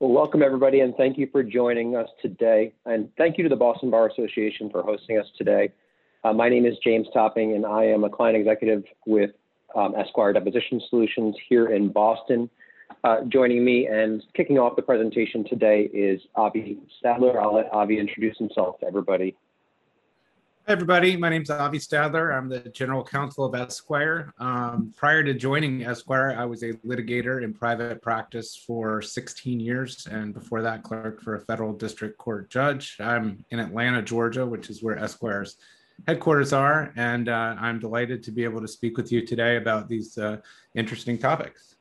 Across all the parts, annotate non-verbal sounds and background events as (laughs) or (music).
Well, welcome everybody, and thank you for joining us today. And thank you to the Boston Bar Association for hosting us today. Uh, my name is James Topping, and I am a client executive with um, Esquire Deposition Solutions here in Boston. Uh, joining me and kicking off the presentation today is Avi Stadler. I'll let Avi introduce himself to everybody. Hi, everybody. My name is Avi Stadler. I'm the general counsel of Esquire. Um, prior to joining Esquire, I was a litigator in private practice for 16 years, and before that, clerked for a federal district court judge. I'm in Atlanta, Georgia, which is where Esquire's headquarters are, and uh, I'm delighted to be able to speak with you today about these uh, interesting topics.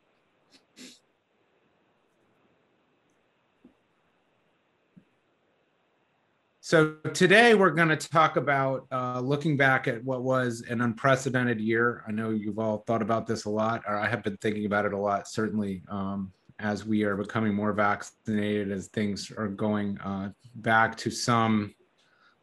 So today we're going to talk about uh, looking back at what was an unprecedented year. I know you've all thought about this a lot, or I have been thinking about it a lot, certainly um, as we are becoming more vaccinated, as things are going uh, back to some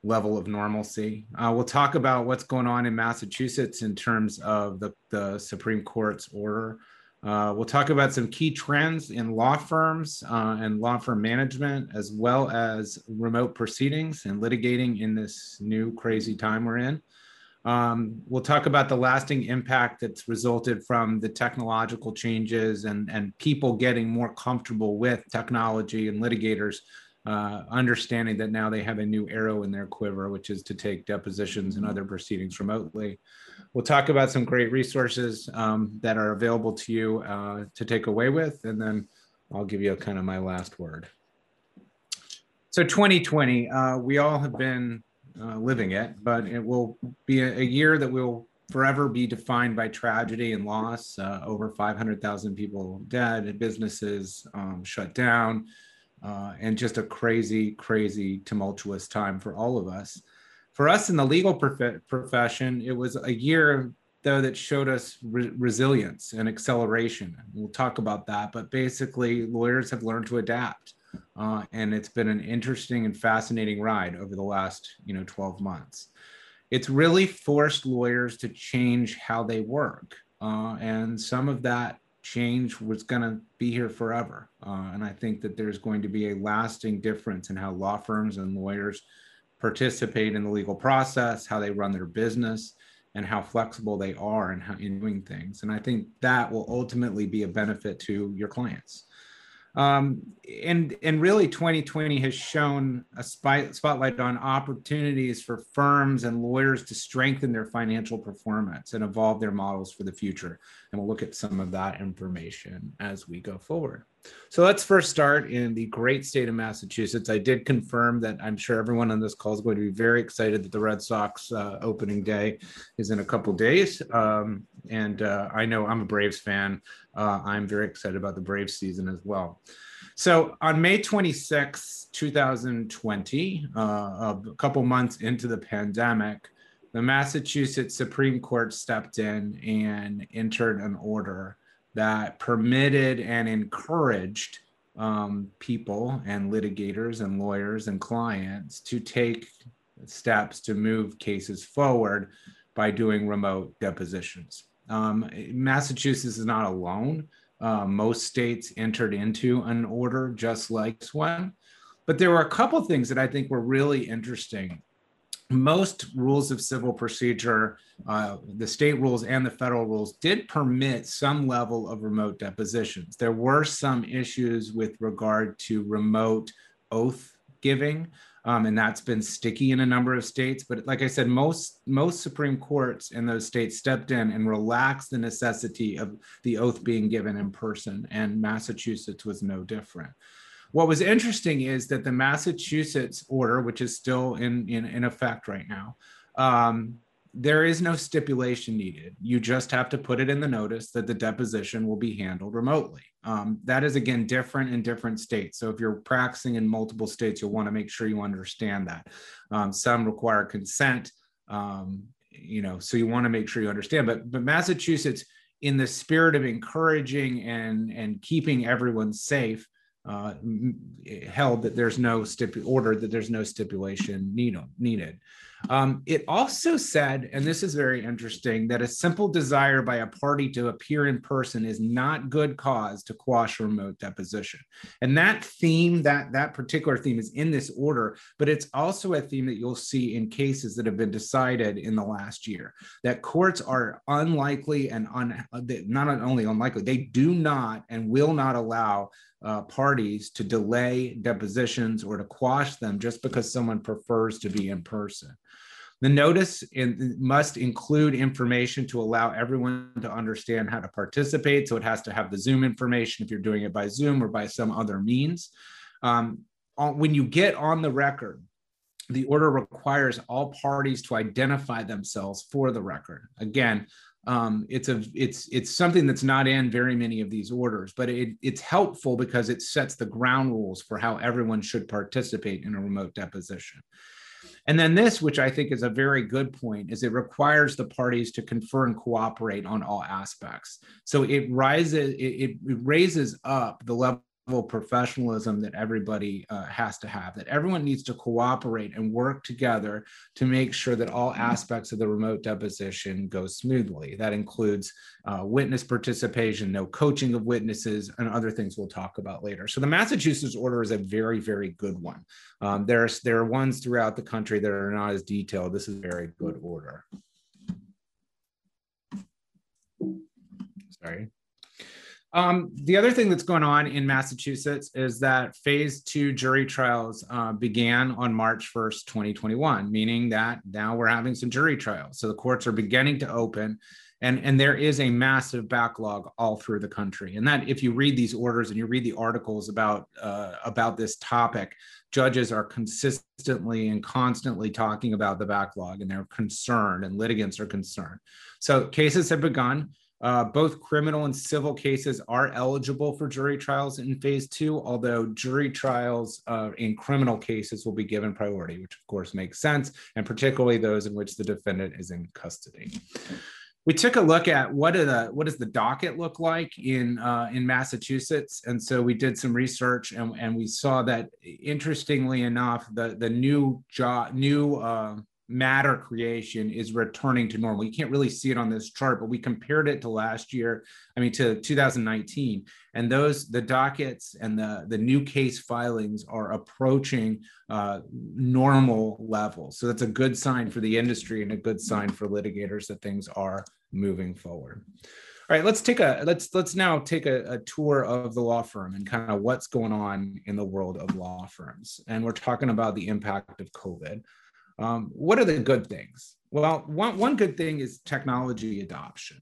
level of normalcy. Uh, we'll talk about what's going on in Massachusetts in terms of the, the Supreme Court's order uh, we'll talk about some key trends in law firms uh, and law firm management, as well as remote proceedings and litigating in this new crazy time we're in. Um, we'll talk about the lasting impact that's resulted from the technological changes and, and people getting more comfortable with technology and litigators uh, understanding that now they have a new arrow in their quiver, which is to take depositions and other proceedings remotely. We'll talk about some great resources um, that are available to you uh, to take away with, and then I'll give you a, kind of my last word. So 2020, uh, we all have been uh, living it, but it will be a, a, year that will forever be defined by tragedy and loss. Uh, over 500,000 people dead, businesses um, shut down, uh, and just a crazy, crazy, tumultuous time for all of us. For us in the legal prof- profession, it was a year though that showed us re- resilience and acceleration. We'll talk about that, but basically, lawyers have learned to adapt, uh, and it's been an interesting and fascinating ride over the last, you know, 12 months. It's really forced lawyers to change how they work, uh, and some of that change was going to be here forever. Uh, and I think that there's going to be a lasting difference in how law firms and lawyers participate in the legal process, how they run their business, and how flexible they are in, how, in doing things. And I think that will ultimately be a benefit to your clients. Um, and and really 2020 has shown a spotlight on opportunities for firms and lawyers to strengthen their financial performance and evolve their models for the future and we'll look at some of that information as we go forward so let's first start in the great state of massachusetts. I did confirm that i'm sure everyone on this call is going to be very excited that the red sox uh, opening day is in a couple days. Um, and uh, i know i'm a braves fan. Uh, I'm very excited about the Braves season as well. So on May 26, 2020, uh, a couple months into the pandemic, the Massachusetts Supreme Court stepped in and entered an order that permitted and encouraged um, people and litigators and lawyers and clients to take steps to move cases forward by doing remote depositions. Um, Massachusetts is not alone. Uh, most states entered into an order just like this one. But there were a couple things that I think were really interesting. Most rules of civil procedure, uh, the state rules and the federal rules, did permit some level of remote depositions. There were some issues with regard to remote oath giving um, and that's been sticky in a number of states. But like I said, most most Supreme Courts in those states stepped in and relaxed the necessity of the oath being given in person, and Massachusetts was no different. What was interesting is that the Massachusetts order, which is still in in, in effect right now, um, there is no stipulation needed. You just have to put it in the notice that the deposition will be handled remotely. Um, that is again different in different states. So if you're practicing in multiple states, you'll want to make sure you understand that. Um, some require consent, um, you know, so you want to make sure you understand. But but Massachusetts, in the spirit of encouraging and and keeping everyone safe, uh, held that there's no stipu- order that there's no stipulation need- needed. Um, it also said, and this is very interesting, that a simple desire by a party to appear in person is not good cause to quash remote deposition. And that theme, that that particular theme, is in this order, but it's also a theme that you'll see in cases that have been decided in the last year. That courts are unlikely and un, not only unlikely, they do not and will not allow uh, parties to delay depositions or to quash them just because someone prefers to be in person. The notice in, must include information to allow everyone to understand how to participate. So it has to have the Zoom information if you're doing it by Zoom or by some other means. Um, when you get on the record, the order requires all parties to identify themselves for the record. Again, um, it's a it's it's something that's not in very many of these orders, but it, it's helpful because it sets the ground rules for how everyone should participate in a remote deposition. And then this, which I think is a very good point, is it requires the parties to confer and cooperate on all aspects. So it rises, it, it raises up the level of professionalism that everybody uh, has to have, that everyone needs to cooperate and work together to make sure that all aspects of the remote deposition go smoothly. That includes uh, witness participation, no coaching of witnesses, and other things we'll talk about later. So the Massachusetts order is a very, very good one. Um, there's, there are ones throughout the country that are not as detailed. This is a very good order. Sorry. Um, the other thing that's going on in Massachusetts is that phase two jury trials uh, began on March 1st, 2021, meaning that now we're having some jury trials. So the courts are beginning to open. And, and there is a massive backlog all through the country. And that if you read these orders and you read the articles about uh, about this topic, judges are consistently and constantly talking about the backlog and they're concerned and litigants are concerned. So cases have begun. Uh, both criminal and civil cases are eligible for jury trials in phase two, although jury trials uh, in criminal cases will be given priority, which of course makes sense, and particularly those in which the defendant is in custody. We took a look at what, the, what does the docket look like in, uh, in Massachusetts, and so we did some research, and, and we saw that interestingly enough, the, the new new uh, matter creation is returning to normal. You can't really see it on this chart, but we compared it to last year, I mean to 2019. And those, the dockets and the, the new case filings are approaching uh, normal levels. So that's a good sign for the industry and a good sign for litigators that things are moving forward. All right, let's take a let's let's now take a, a, tour of the law firm and kind of what's going on in the world of law firms. And we're talking about the impact of COVID. Um, what are the good things? Well, one, one good thing is technology adoption.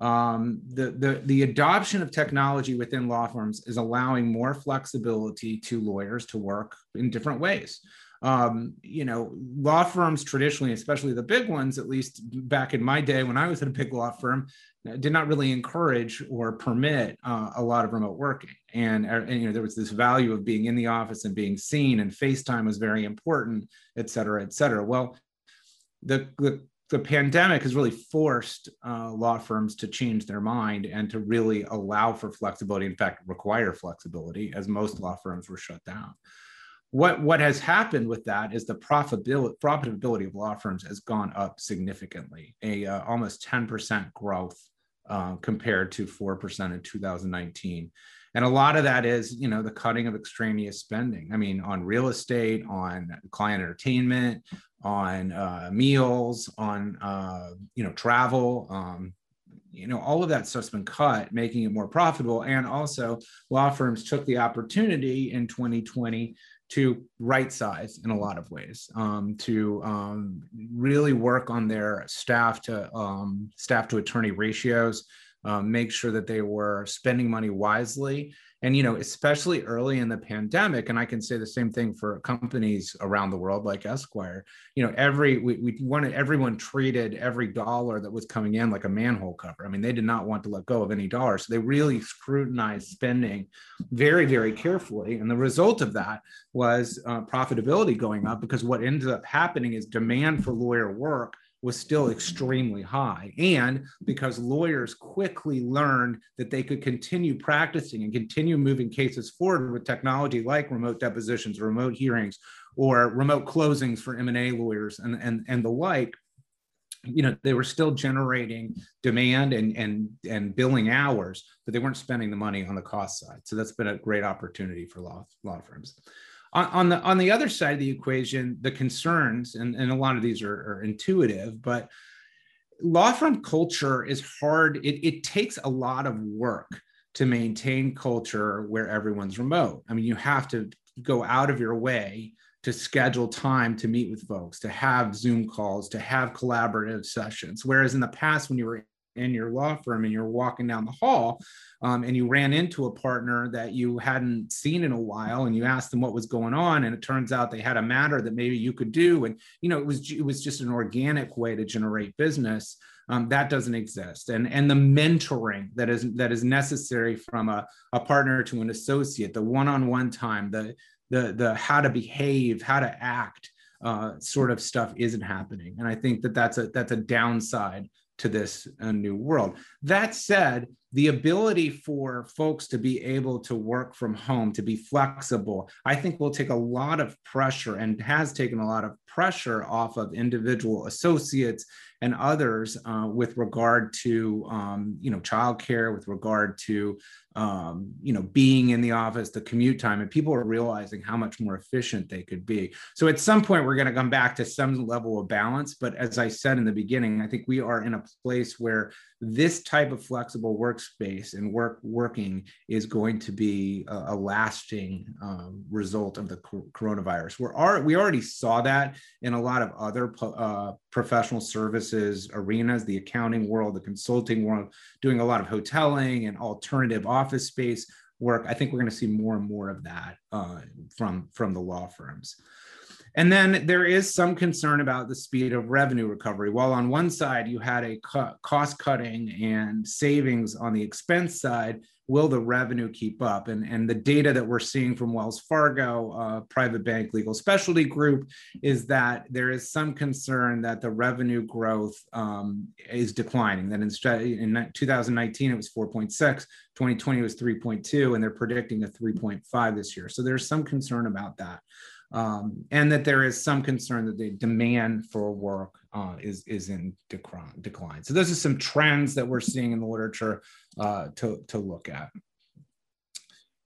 Um, the, the, the adoption of technology within law firms is allowing more flexibility to lawyers to work in different ways. Um, you know, law firms traditionally, especially the big ones, at least back in my day when I was at a big law firm, did not really encourage or permit uh, a lot of remote working. And, uh, and, you know, there was this value of being in the office and being seen, and FaceTime was very important, et cetera, et cetera. Well, the, the, the pandemic has really forced uh, law firms to change their mind and to really allow for flexibility. In fact, require flexibility, as most law firms were shut down. What, what has happened with that is the profitability, profitability of law firms has gone up significantly, a uh, almost 10% growth uh, compared to 4% in 2019. And a lot of that is, you know, the cutting of extraneous spending. I mean, on real estate, on client entertainment, on uh, meals, on, uh, you know, travel. Um, you know, all of that stuff's been cut, making it more profitable. And also, law firms took the opportunity in 2020 to right size in a lot of ways, um, to um, really work on their staff to um, staff to attorney ratios, um, make sure that they were spending money wisely and you know especially early in the pandemic and i can say the same thing for companies around the world like esquire you know every we, we wanted everyone treated every dollar that was coming in like a manhole cover. I mean they did not want to let go of any dollar so they really scrutinized spending very very carefully. And the result of that was uh, profitability going up because what ended up happening is demand for lawyer work was still extremely high. And because lawyers quickly learned that they could continue practicing and continue moving cases forward with technology like remote depositions, remote hearings, or remote closings for M&A lawyers and, and, and the like, you know they were still generating demand and and and billing hours but they weren't spending the money on the cost side so that's been a great opportunity for law law firms on, on the on the other side of the equation the concerns and, and a lot of these are, are intuitive but law firm culture is hard it, it takes a lot of work to maintain culture where everyone's remote i mean you have to go out of your way to schedule time to meet with folks, to have Zoom calls, to have collaborative sessions. Whereas in the past, when you were in your law firm and you're walking down the hall um, and you ran into a partner that you hadn't seen in a while and you asked them what was going on and it turns out they had a matter that maybe you could do and you know it was it was just an organic way to generate business um, that doesn't exist and and the mentoring that is that is necessary from a, a partner to an associate the one-on-one time the the the how to behave, how to act, uh, sort of stuff isn't happening. And I think that that's a that's a downside to this uh, new world. That said, the ability for folks to be able to work from home, to be flexible, I think will take a lot of pressure and has taken a lot of pressure off of individual associates and others uh, with regard to um, you know childcare, with regard to um, you know, being in the office, the commute time, and people are realizing how much more efficient they could be. So at some point, we're going to come back to some level of balance. But as I said in the beginning, I think we are in a place where this type of flexible workspace and work working is going to be a, a lasting um, result of the coronavirus. We're we already saw that in a lot of other uh, professional services arenas, the accounting world, the consulting world, doing a lot of hoteling and alternative office space work. I think we're going to see more and more of that uh, from from the law firms. And then there is some concern about the speed of revenue recovery. While on one side you had a cost cutting and savings on the expense side, will the revenue keep up? And, and the data that we're seeing from Wells Fargo, uh, private bank legal specialty group, is that there is some concern that the revenue growth um, is declining. That instead in 2019 it was 4.6, 2020 was 3.2, and they're predicting a 3.5 this year. So there's some concern about that um, and that there is some concern that the demand for work uh, is is in decline. So those are some trends that we're seeing in the literature uh, to to look at.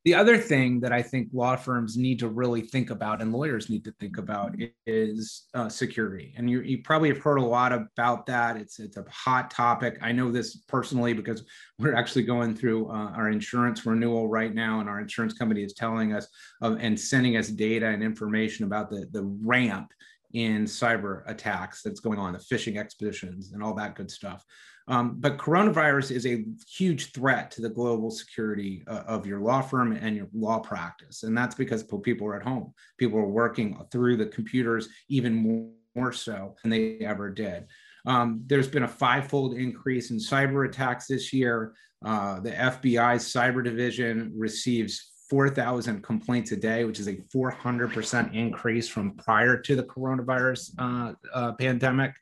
The other thing that I think law firms need to really think about and lawyers need to think about is uh, security. And you, you, probably have heard a lot about that. It's, it's a hot topic. I know this personally because we're actually going through uh, our insurance renewal right now, and our insurance company is telling us and sending us data and information about the, the ramp in cyber attacks that's going on, the phishing expeditions and all that good stuff. Um, but coronavirus is a huge threat to the global security uh, of your law firm and your law practice. And that's because people are at home. People are working through the computers even more, more so than they ever did. Um, there's been a fivefold increase in cyber attacks this year. Uh, the FBI's cyber division receives 4,000 complaints a day, which is a 400% increase from prior to the coronavirus uh, uh, pandemic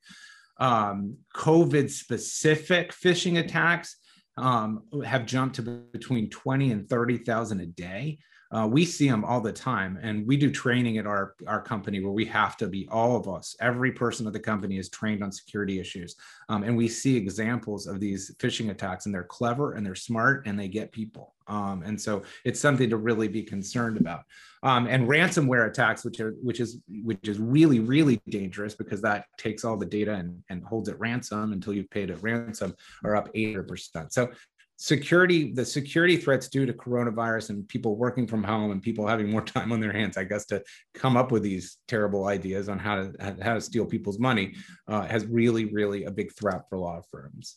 um, COVID specific phishing attacks um, have jumped to between 20 and 30,000 a day. Uh, we see them all the time and we do training at our, our company where we have to be all of us every person at the company is trained on security issues. Um, and we see examples of these phishing attacks and they're clever and they're smart and they get people. Um, and so it's something to really be concerned about. Um, and ransomware attacks, which are which is which is really really dangerous because that takes all the data and, and holds it ransom until you've paid a ransom, are up 800%. So security the security threats due to coronavirus and people working from home and people having more (laughs) time on their hands i guess to come up with these terrible ideas on how to how to steal people's money uh, has really really a big threat for law firms.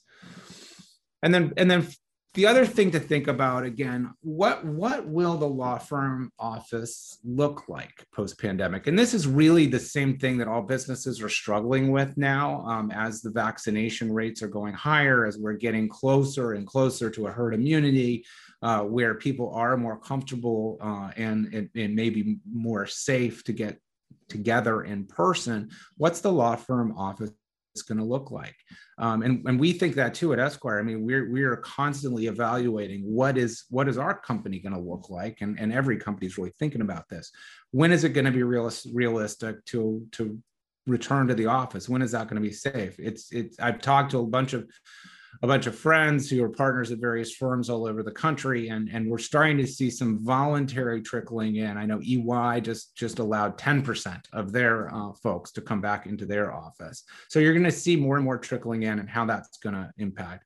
And then and then the other thing to think about again what what will the law firm office look like post pandemic and this is really the same thing that all businesses are struggling with now um, as the vaccination rates are going higher as we're getting closer and closer to a herd immunity uh, where people are more comfortable uh, and, and, and maybe more safe to get together in person. What's the law firm office going to look like? Um, and, and we think that too at Esquire. I mean, we're we are constantly evaluating what is what is our company going to look like, and, and every company is really thinking about this. When is it going to be realis- realistic to to return to the office? When is that going to be safe? It's it's. I've talked to a bunch of a bunch of friends who are partners at various firms all over the country, and, and we're starting to see some voluntary trickling in. I know EY just just allowed 10% of their uh, folks to come back into their office. So you're going to see more and more trickling in, and how that's going to impact.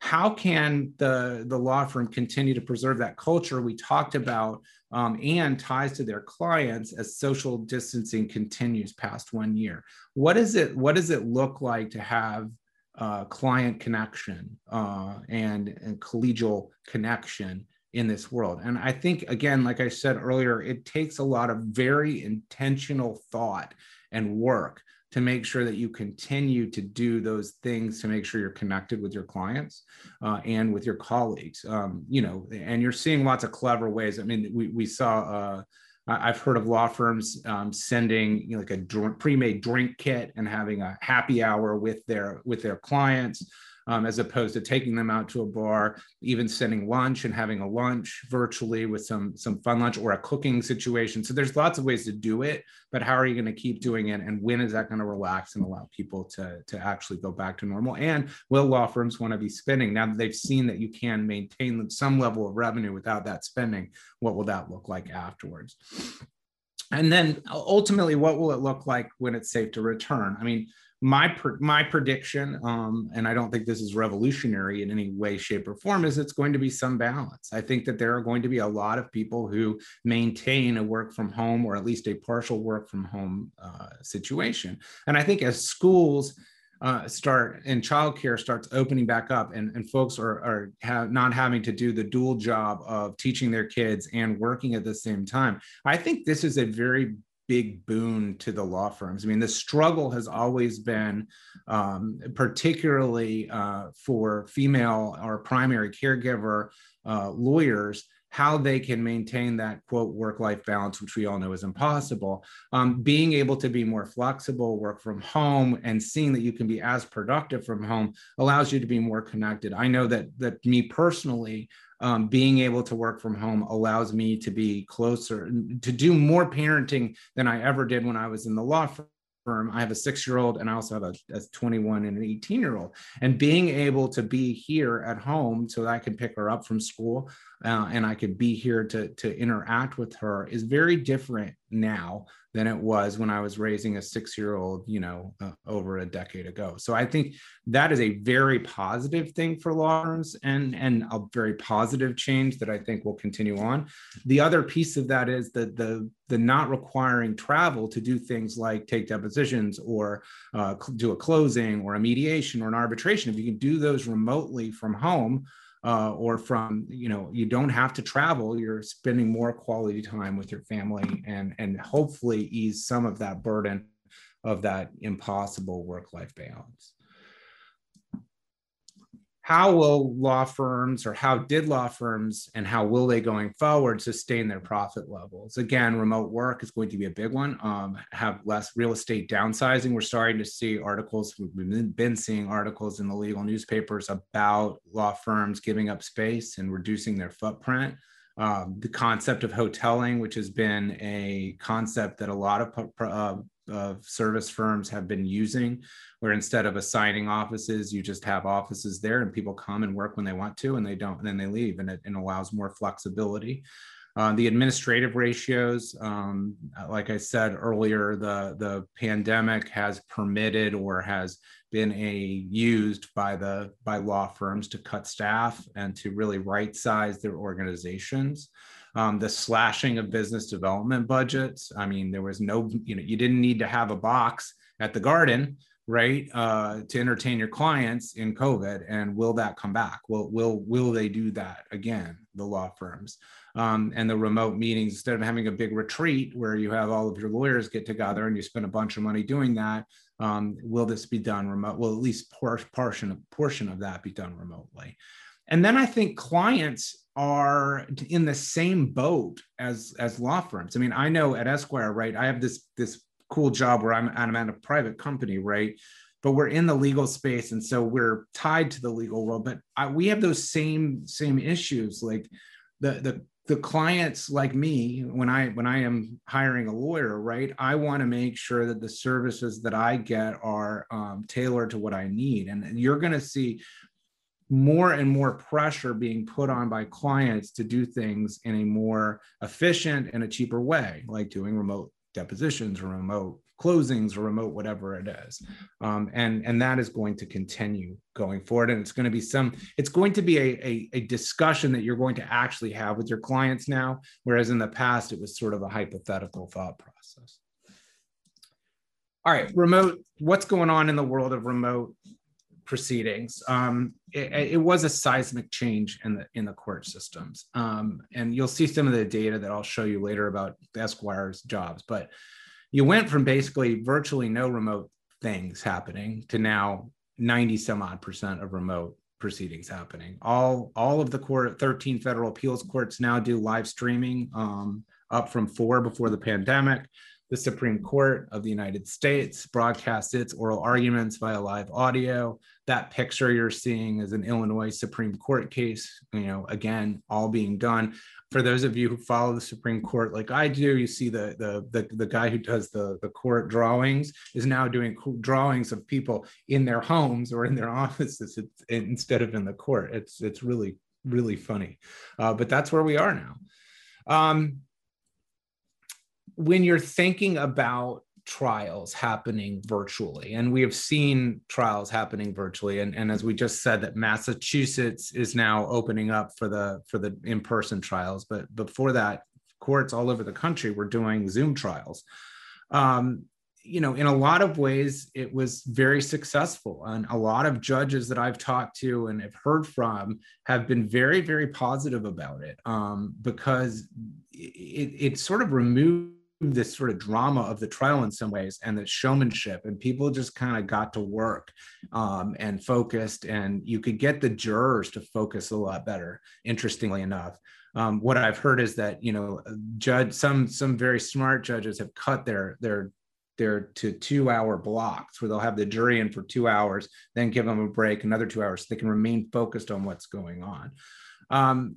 How can the the law firm continue to preserve that culture we talked about um, and ties to their clients as social distancing continues past one year? What is it? What does it look like to have uh, client connection uh, and, and collegial connection in this world. And I think, again, like I said earlier, it takes a lot of very intentional thought and work to make sure that you continue to do those things to make sure you're connected with your clients uh, and with your colleagues. Um, you know, and you're seeing lots of clever ways. I mean, we, we saw uh, I've heard of law firms um, sending you know, like a drink, pre-made drink kit and having a happy hour with their with their clients um, as opposed to taking them out to a bar, even sending lunch and having a lunch virtually with some some fun lunch or a cooking situation. So there's lots of ways to do it, but how are you going to keep doing it, and when is that going to relax and allow people to to actually go back to normal? And will law firms want to be spending now that they've seen that you can maintain some level of revenue without that spending? What will that look like afterwards? And then ultimately, what will it look like when it's safe to return? I mean, my my prediction, um, and I don't think this is revolutionary in any way, shape, or form, is it's going to be some balance. I think that there are going to be a lot of people who maintain a work from home or at least a partial work from home uh, situation, and I think as schools uh, start and childcare starts opening back up and, and folks are, are not having to do the dual job of teaching their kids and working at the same time i think this is a very big boon to the law firms. I mean, the struggle has always been, um, particularly uh, for female or primary caregiver uh, lawyers, how they can maintain that quote work life balance, which we all know is impossible. Um, being able to be more flexible, work from home, and seeing that you can be as productive from home allows you to be more connected. I know that that me personally, um, being able to work from home allows me to be closer, to do more parenting than I ever did when I was in the law firm. I have a six year old and I also have a, a 21 and an 18 year old. And being able to be here at home so that I can pick her up from school uh, and I could be here to, to interact with her is very different now than it was when I was raising a six year old, you know, uh, over a decade ago. So I think that is a very positive thing for law firms and, and a very positive change that I think will continue on. The other piece of that is that the, the not requiring travel to do things like take depositions or uh, do a closing or a mediation or an arbitration. If you can do those remotely from home, uh, or from you know you don't have to travel you're spending more quality time with your family and and hopefully ease some of that burden of that impossible work life balance how will law firms or how did law firms and how will they going forward sustain their profit levels? Again remote work is going to be a big one um, have less real estate downsizing. We're starting to see articles we've been seeing articles in the legal newspapers about law firms giving up space and reducing their footprint. Um, the concept of hoteling which has been a concept that a lot of uh, of service firms have been using, where instead of assigning offices, you just have offices there and people come and work when they want to and they don't, and then they leave, and it and allows more flexibility. Uh, the administrative ratios, um, like I said earlier, the, the pandemic has permitted or has been a used by the by law firms to cut staff and to really right size their organizations um, the slashing of business development budgets. I mean, there was no, you know, you didn't need to have a box at the garden, right, uh, to entertain your clients in COVID. And will that come back? Will will will they do that again? The law firms. Um, and the remote meetings instead of having a big retreat where you have all of your lawyers get together and you spend a bunch of money doing that um, will this be done remote will at least por- portion portion of that be done remotely and then i think clients are in the same boat as as law firms. I mean, I know at Esquire, right? I have this this cool job where I'm I'm at a private company, right? but we're in the legal space and so we're tied to the legal world. But I, we have those same same issues. Like the the the clients like me when i when i am hiring a lawyer right i want to make sure that the services that i get are um, tailored to what i need. And you're going to see more and more pressure being put on by clients to do things in a more efficient and a cheaper way like doing remote depositions remote closings or remote whatever it is. Um, and and that is going to continue going forward. And it's going to be some it's going to be a, a, a, discussion that you're going to actually have with your clients now whereas in the past it was sort of a hypothetical thought process. All right remote what's going on in the world of remote proceedings um, it, it, was a seismic change in the in the court systems um, and you'll see some of the data that i'll show you later about esquire's jobs but you went from basically virtually no remote things happening to now 90 some odd percent of remote proceedings happening. All all of the court 13 federal appeals courts now do live streaming, um, up from four before the pandemic. The Supreme Court of the United States broadcasts its oral arguments via live audio. That picture you're seeing is an Illinois Supreme Court case, you know, again, all being done for those of you who follow the Supreme Court like I do, you see the the the, the guy who does the the court drawings is now doing drawings of people in their homes or in their (laughs) offices instead of in the court. It's it's really really funny, uh, but that's where we are now. Um, when you're thinking about trials happening virtually and we have seen trials happening virtually and, and as we just said that massachusetts is now opening up for the for the in-person trials but before that courts all over the country were doing zoom trials. Um, you know in a lot of ways it was very successful and a lot of judges that i've talked to and have heard from have been very very positive about it um, because it, it sort of removed this sort of drama of the trial in some ways and the showmanship and people just kind of got to work um, and focused and you could get the jurors to focus a lot better interestingly enough. Um, what i've heard is that you know judge some some very smart judges have cut their their their to two hour blocks where they'll have the jury in for two hours then give them a break another two hours so they can remain focused on what's going on. Um,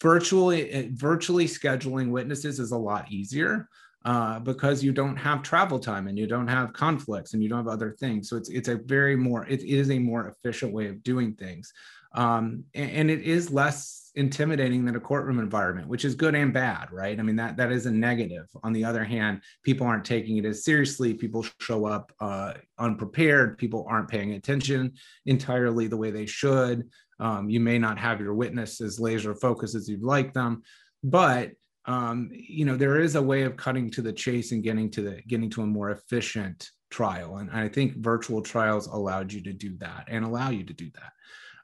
virtually virtually scheduling witnesses is a lot easier uh, because you don't have travel time and you don't have conflicts and you don't have other things. So it's it's a very more it is a more efficient way of doing things, um, and, and, it is less intimidating than a courtroom environment, which is good and bad, right? I mean that that is a negative. On the other hand, people aren't taking it as seriously. People show up uh, unprepared. People aren't paying attention entirely the way they should. Um, you may not have your witnesses laser focused as you'd like them, but um, you know there is a way of cutting to the chase and getting to the getting to a more efficient trial and i think virtual trials allowed you to do that and allow you to do that.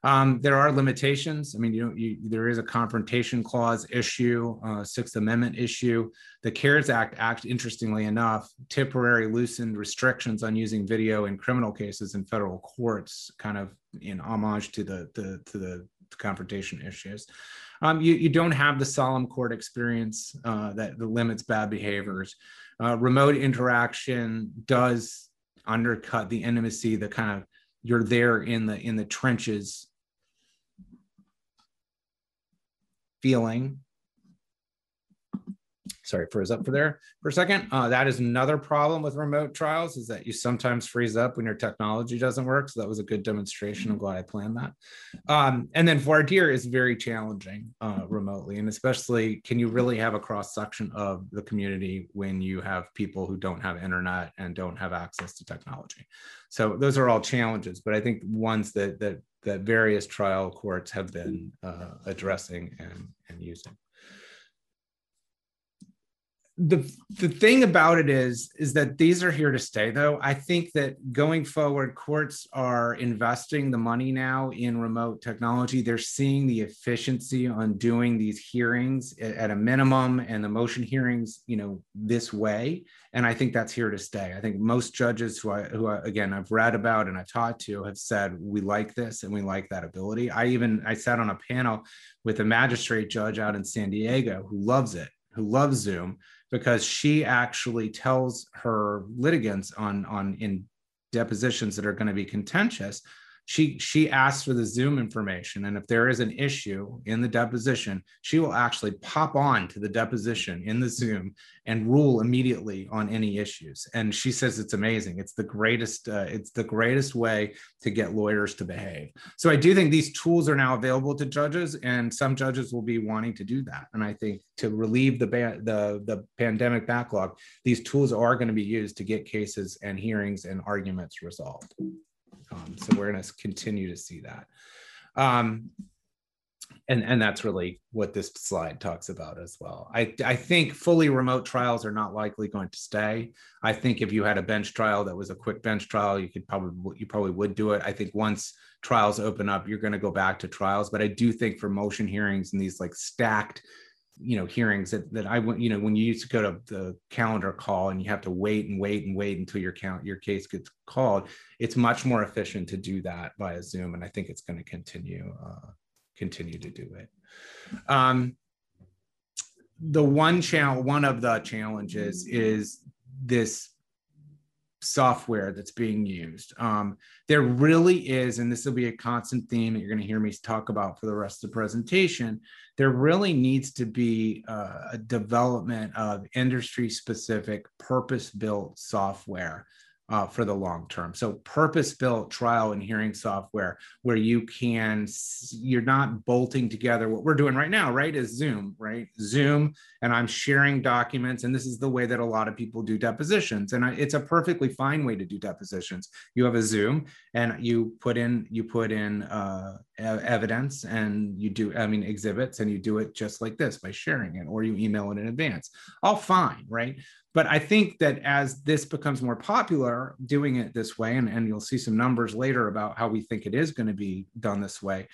Um, there are limitations. I mean you know you, there is a confrontation clause issue uh, sixth amendment issue. The cares act act interestingly enough temporarily loosened restrictions on using video in criminal cases in federal courts kind of in homage to the, the to the confrontation issues um, you, you don't have the solemn court experience uh, that, limits bad behaviors. Uh, remote interaction does undercut the intimacy, the kind of you're there in the in the trenches feeling sorry, froze up for there for a second. Uh, that is another problem with remote trials is that you sometimes freeze up when your technology doesn't work. So that was a good demonstration. I'm glad I planned that. Um, and then voir dire is very challenging uh, remotely. And especially, can you really have a cross section of the community when you have people who don't have internet and don't have access to technology? So those are all challenges, but I think ones that, that, that various trial courts have been uh, addressing and, and using the the thing about it is is that these are here to stay though. I think that going forward courts are investing the money now in remote technology. They're seeing the efficiency on doing these hearings at a minimum and the motion hearings you know this way. And i think that's here to stay. I think most judges who i who I, again i've read about and i've talked to have said we like this and we like that ability. I even i sat on a panel with a magistrate judge out in san diego who loves it who loves zoom because she actually tells her litigants on on in depositions that are going to be contentious she she asks for the zoom information and if there is an issue in the deposition she will actually pop on to the deposition in the zoom and rule immediately on any issues. And she says it's amazing. It's the greatest uh, it's the greatest way to get lawyers to behave. So i do think these tools are now available to judges and some judges will be wanting to do that. And i think to relieve the ba- the the pandemic backlog these tools are going to be used to get cases and hearings and arguments resolved um, so we're going to continue to see that. Um, and, and that's really what this slide talks about as well. I, I think fully remote trials are not likely going to stay. I think if you had a bench trial that was a quick bench trial, you could probably you probably would do it. I think once trials open up, you're going to go back to trials. But I do think for motion hearings and these like stacked you know hearings that, that i went you know when you used to go to the calendar call and you have to wait and wait and wait until your count your case gets called it's much more efficient to do that via zoom and i think it's going to continue uh, continue to do it. Um, the one channel one of the challenges is this software that's being used. Um, there really is, and this will be a constant theme that you're going to hear me talk about for the rest of the presentation. There really needs to be uh, a development of industry specific, purpose built software uh, for the long term. So purpose built trial and hearing software where you can, you're not bolting together what we're doing right now, right? Is Zoom, right? Zoom, and I'm sharing documents. And this is the way that a lot of people do depositions. And it's a perfectly fine way to do depositions. You have a Zoom and you put in, you put in uh, evidence and you do, I mean, exhibits, and you do it just like this by sharing it, or you email it in advance. All fine, right? But I think that as this becomes more popular, doing it this way, and, and you'll see some numbers later about how we think it is going to be done this way,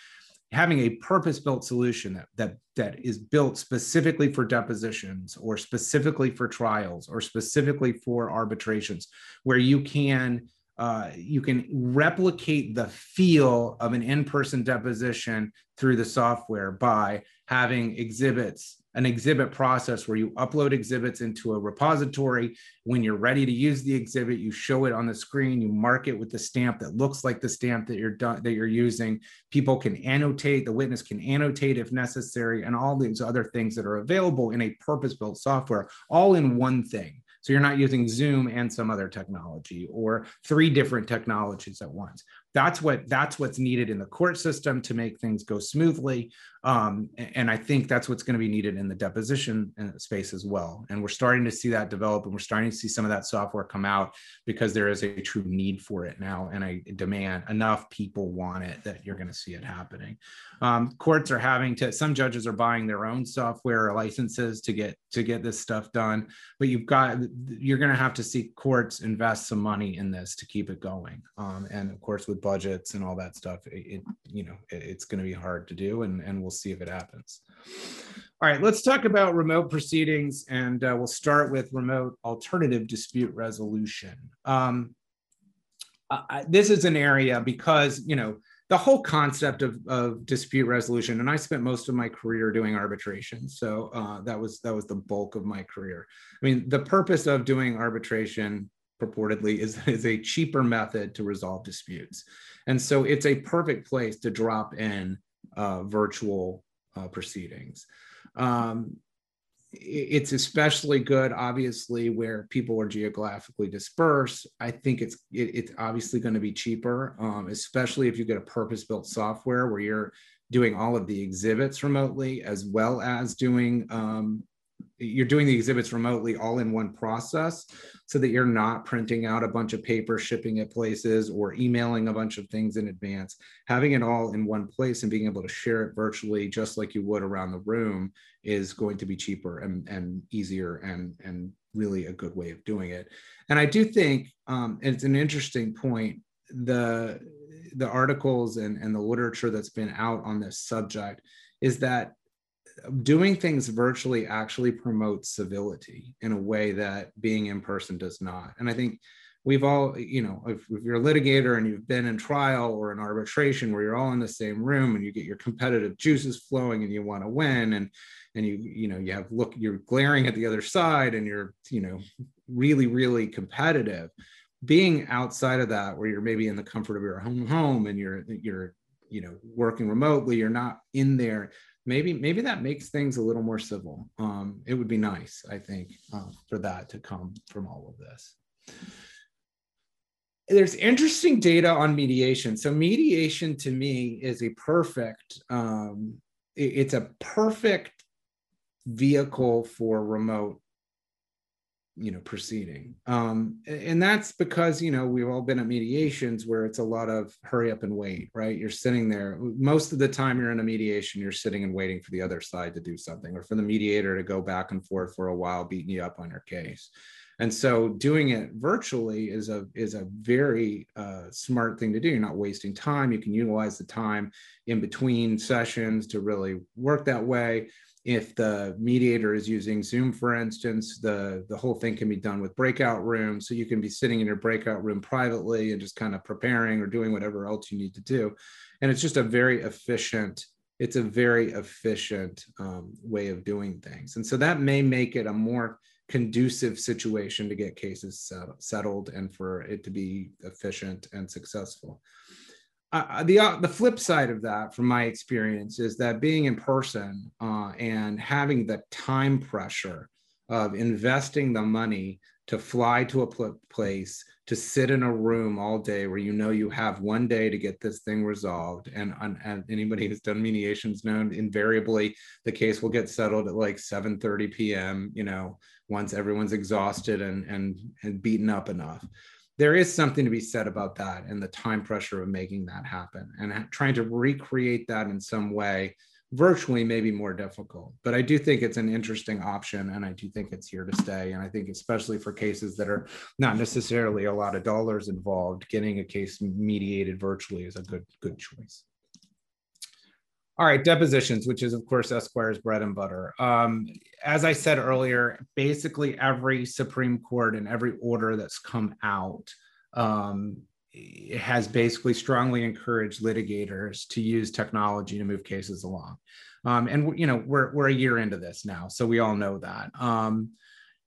having a purpose-built solution that, that, that is built specifically for depositions or specifically for trials or specifically for arbitrations, where you can uh, you can replicate the feel of an in-person deposition through the software by having exhibits an exhibit process where you upload exhibits into a repository. When you're ready to use the exhibit, you show it on the screen, you mark it with the stamp that looks like the stamp that you're done, that you're using. People can annotate, the witness can annotate if necessary, and all these other things that are available in a purpose-built software, all in one thing. So you're not using Zoom and some other technology or three different technologies at once that's what that's what's needed in the court system to make things go smoothly. Um, and i think that's what's going to be needed in the deposition uh, space as well. And we're starting to see that develop and we're starting to see some of that software come out because there is a true need for it now and a demand enough people want it that you're going to see it happening. Um, courts are having to some judges are buying their own software licenses to get to get this stuff done. But you've got you're going to have to see courts invest some money in this to keep it going. Um, and of course with budgets and all that stuff, it, it you know it, it's going to be hard to do, and and we'll see if it happens. All right, let's talk about remote proceedings, and uh, we'll start with remote alternative dispute resolution. Um, I, this is an area because you know the whole concept of, of dispute resolution and i spent most of my career doing arbitration so uh, that was that was the bulk of my career i mean the purpose of doing arbitration purportedly is, (laughs) is a cheaper method to resolve disputes. And so it's a perfect place to drop in uh, virtual uh, proceedings. Um, it's especially good, obviously, where people are geographically dispersed. I think it's it, it's obviously going to be cheaper, um, especially if you get a purpose-built software where you're doing all of the exhibits remotely as well as doing um, you're doing the exhibits remotely all in one process so that you're not printing out a bunch of paper shipping it places or emailing a bunch of things in advance. Having it all in one place and being able to share it virtually just like you would around the room is going to be cheaper and, and easier and and really a good way of doing it. And i do think um, it's an interesting point the the articles and, and the literature that's been out on this subject is that doing things virtually actually promotes civility in a way that being in person does not. And I think we've all, you know, if, if, you're a litigator and you've been in trial or in arbitration where you're all in the same room and you get your competitive juices flowing and you want to win and and you you know you have look you're glaring at the other side and you're you know really really competitive being outside of that where you're maybe in the comfort of your home home and you're you're you know working remotely you're not in there maybe maybe that makes things a little more civil. Um, it would be nice i think uh, for that to come from all of this. There's interesting data on mediation. So mediation to me is a perfect um, it, it's a perfect vehicle for remote you know proceeding. Um and that's because you know we've all been at mediations where it's a lot of hurry up and wait right? You're sitting there most of the time you're in a mediation you're sitting and waiting for the other side to do something or for the mediator to go back and forth for a while beating you up on your case. And so doing it virtually is a is a very uh, smart thing to do. You're not wasting time. You can utilize the time in between sessions to really work that way if the mediator is using Zoom, for instance, the, the whole thing can be done with breakout rooms. So you can be sitting in your breakout room privately and just kind of preparing or doing whatever else you need to do. And it's just a very efficient, it's a very efficient um, way of doing things. And so that may make it a more conducive situation to get cases settled and for it to be efficient and successful uh, the uh, the flip side of that, from my experience, is that being in person uh, and having the time pressure of investing the money to fly to a pl- place to sit in a room all day where you know you have one day to get this thing resolved and, and anybody who's done mediations known invariably the case will get settled at like 7 30 p.m you know once everyone's exhausted and and, and beaten up enough there is something to be said about that and the time pressure of making that happen and trying to recreate that in some way virtually may be more difficult. But i do think it's an interesting option and i do think it's here to stay. And i think especially for cases that are not necessarily a lot of dollars involved getting a case mediated virtually is a good good choice all right, depositions, which is of course Esquire's bread and butter. Um, as I said earlier, basically every Supreme Court and every order that's come out um, has basically strongly encouraged litigators to use technology to move cases along. Um, and you know we're we're a year into this now, so we all know that. Um,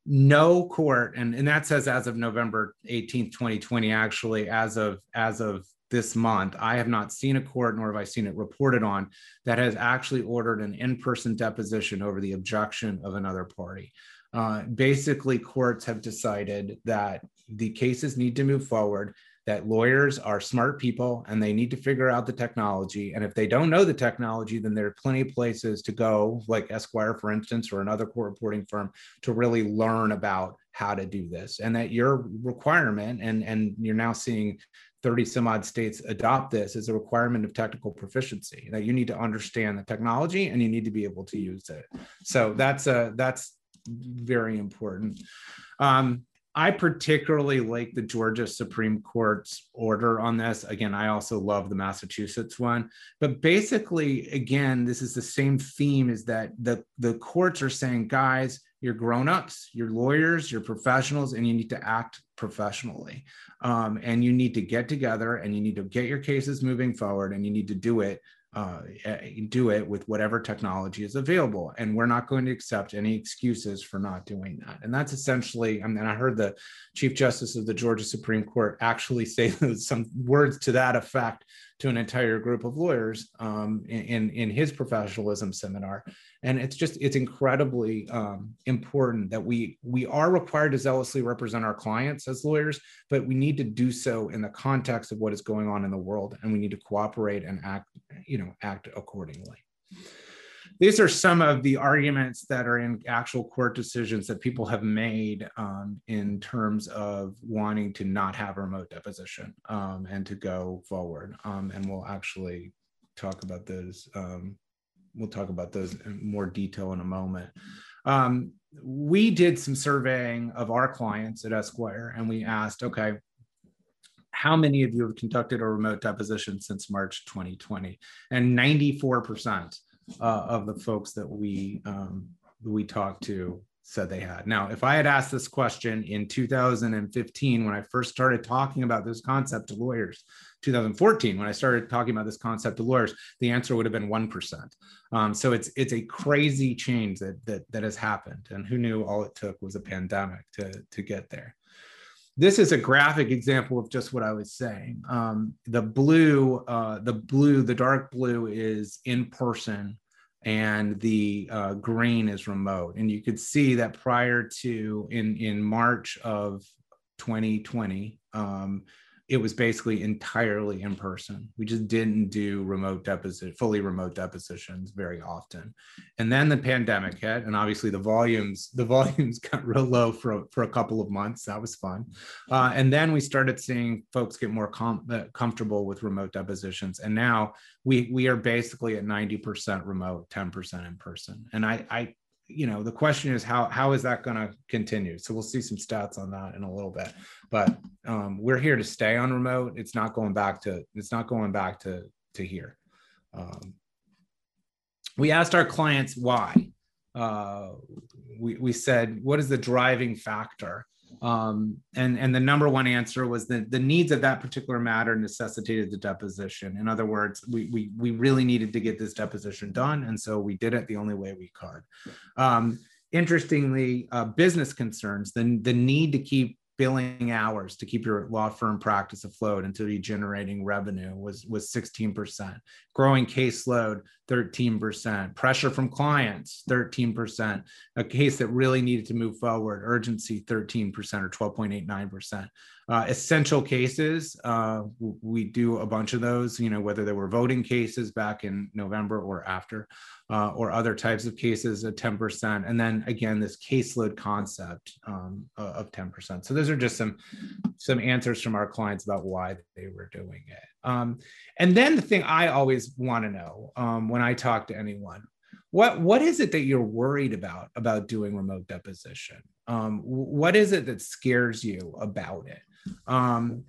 no court, and and that says as of November 18th, 2020, actually, as of as of this month, I have not seen a court, nor have I seen it reported on, that has actually ordered an in person deposition over the objection of another party. Uh, basically, courts have decided that the cases need to move forward, that lawyers are smart people and they need to figure out the technology. And if they don't know the technology, then there are plenty of places to go, like Esquire, for instance, or another court reporting firm, to really learn about how to do this. And that your requirement, and, and you're now seeing 30 some odd states adopt this as a requirement of technical proficiency that you need to understand the technology and you need to be able to use it so that's a that's very important um, I particularly like the Georgia Supreme Court's order on this. Again, I also love the Massachusetts one. But basically, again, this is the same theme is that the, the courts are saying, guys, you're grown-ups, you're lawyers, you're professionals, and you need to act professionally. Um, and you need to get together and you need to get your cases moving forward and you need to do it uh, do it with whatever technology is available. And we're not going to accept any excuses for not doing that. And that's essentially, I mean, I heard the Chief Justice of the Georgia Supreme Court actually (laughs) say some words to that effect to an entire group of lawyers um, in, in his professionalism seminar. And it's just, it's incredibly um, important that we, we are required to zealously represent our clients as lawyers, but we need to do so in the context of what is going on in the world. And we need to cooperate and act, you know, act accordingly these are some of the arguments that are in actual court decisions that people have made um, in terms of wanting to not have remote deposition um, and to go forward. Um, and we'll actually talk about those. We'll talk about those in more detail in a moment. Um, we did some surveying of our clients at Esquire, and we asked, okay, how many of you have conducted a remote deposition since March 2020? And 94% uh, of the folks that we um, we talked to said they had. Now, if I had asked this question in 2015 when I first started talking about this concept to lawyers, 2014 when I started talking about this concept to lawyers, the answer would have been one percent. Um, so it's it's a crazy change that that that has happened, and who knew all it took was a pandemic to to get there. this is a graphic example of just what I was saying. Um, the blue, uh, the blue, the dark blue is in person, and the uh, green is remote. And you could see that prior to in in March of 2020, um, it was basically entirely in person. We just didn't do remote deposit, fully remote depositions very often. And then the pandemic hit, and obviously the volumes, the (laughs) volumes got real low for, for a couple of months. That was fun. Uh, and then we started seeing folks get more com- uh, comfortable with remote depositions. And now we we are basically at 90% remote, 10% in person. And I, I you know the question is how how is that going to continue? So we'll see some stats on that in a little bit but um, we're here to stay on remote. It's not going back to it's not going back to to here. Um, we asked our clients why. Uh, we, we said what is the driving factor um, and and the number one answer was that the needs of that particular matter necessitated the deposition. In other words, we we we really needed to get this deposition done, and so we did it the only way we could. Um, interestingly, uh, business concerns, the the need to keep billing hours to keep your law firm practice afloat until you're generating revenue was was 16% growing caseload 13% pressure from clients 13% a case that really needed to move forward urgency 13% or 12.89% uh, essential cases uh, we do a bunch of those you know whether they were voting cases back in november or after uh, or other types of cases at 10%. And then again, this caseload concept um, of 10%. So those are just some, some answers from our clients about why they were doing it. Um, and then the thing I always want to know um, when I talk to anyone, what, what is it that you're worried about about doing remote deposition? Um, what is it that scares you about it? Um,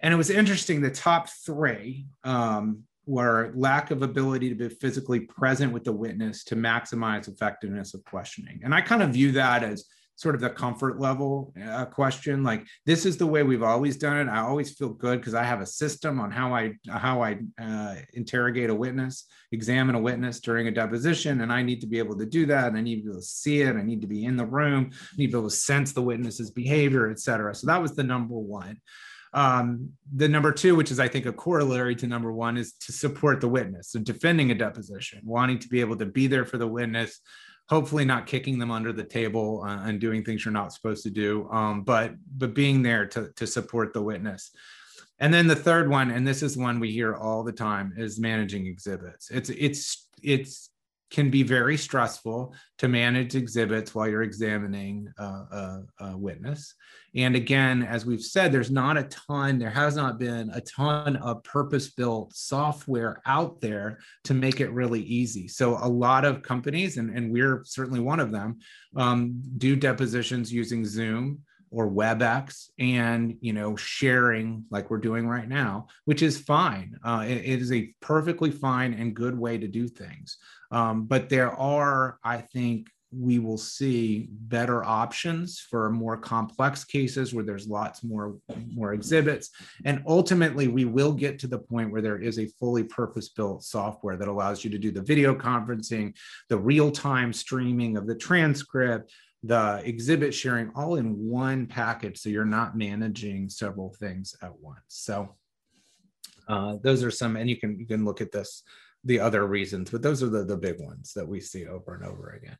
and it was interesting, the top three, um, were lack of ability to be physically present with the witness to maximize effectiveness of questioning. And I kind of view that as sort of the comfort level uh, question like this is the way we've always done it. I always feel good because i have a system on how i how i uh, interrogate a witness examine a witness during a deposition and i need to be able to do that and i need to be able to see it i need to be in the room i need to be able to sense the witness's behavior et cetera. So that was the number one. Um, the number two, which is I think a corollary to number one, is to support the witness. So defending a deposition, wanting to be able to be there for the witness, hopefully not kicking them under the table uh, and doing things you're not supposed to do, um, but but being there to to support the witness. And then the third one, and this is one we hear all the time, is managing exhibits. It's it's it's can be very stressful to manage exhibits while you're examining a, a, witness. And again, as we've said, there's not a ton, there has not been a ton of purpose built software out there to make it really easy. So a lot of companies, and, and we're certainly one of them, um, do depositions using Zoom or WebEx and you know sharing like we're doing right now, which is fine. Uh, it, it is a perfectly fine and good way to do things. Um, but there are, I think, we will see better options for more complex cases where there's lots more more exhibits and ultimately we will get to the point where there is a fully purpose built software that allows you to do the video conferencing the real time streaming of the transcript the exhibit sharing all in one package so you're not managing several things at once. So uh, those are some and you can you can look at this the other reasons but those are the, the big ones that we see over and over again.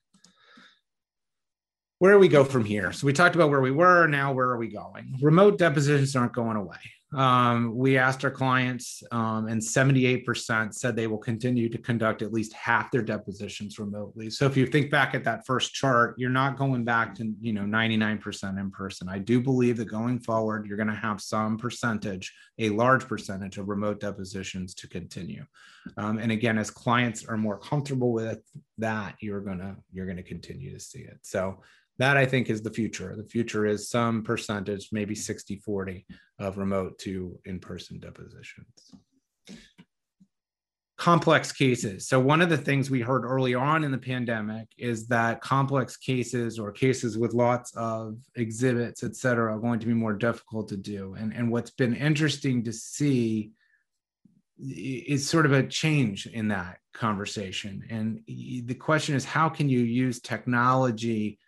Where do we go from here? So we talked about where we were now where are we going? Remote depositions aren't going away um, we asked our clients, um, and 78% said they will continue to conduct at least half their depositions remotely. So if you think back at that first chart, you're not going back to you know 99% in person. I do believe that going forward, you're going to have some percentage, a large percentage of remote depositions to continue. Um, and again, as clients are more comfortable with that, you're gonna you're gonna continue to see it. So that I think is the future. The future is some percentage, maybe 60 40 of remote to in person depositions. Complex cases. So, one of the things we heard early on in the pandemic is that complex cases or cases with lots of exhibits, et cetera, are going to be more difficult to do. And, and what's been interesting to see is sort of a change in that conversation. And the question is, how can you use technology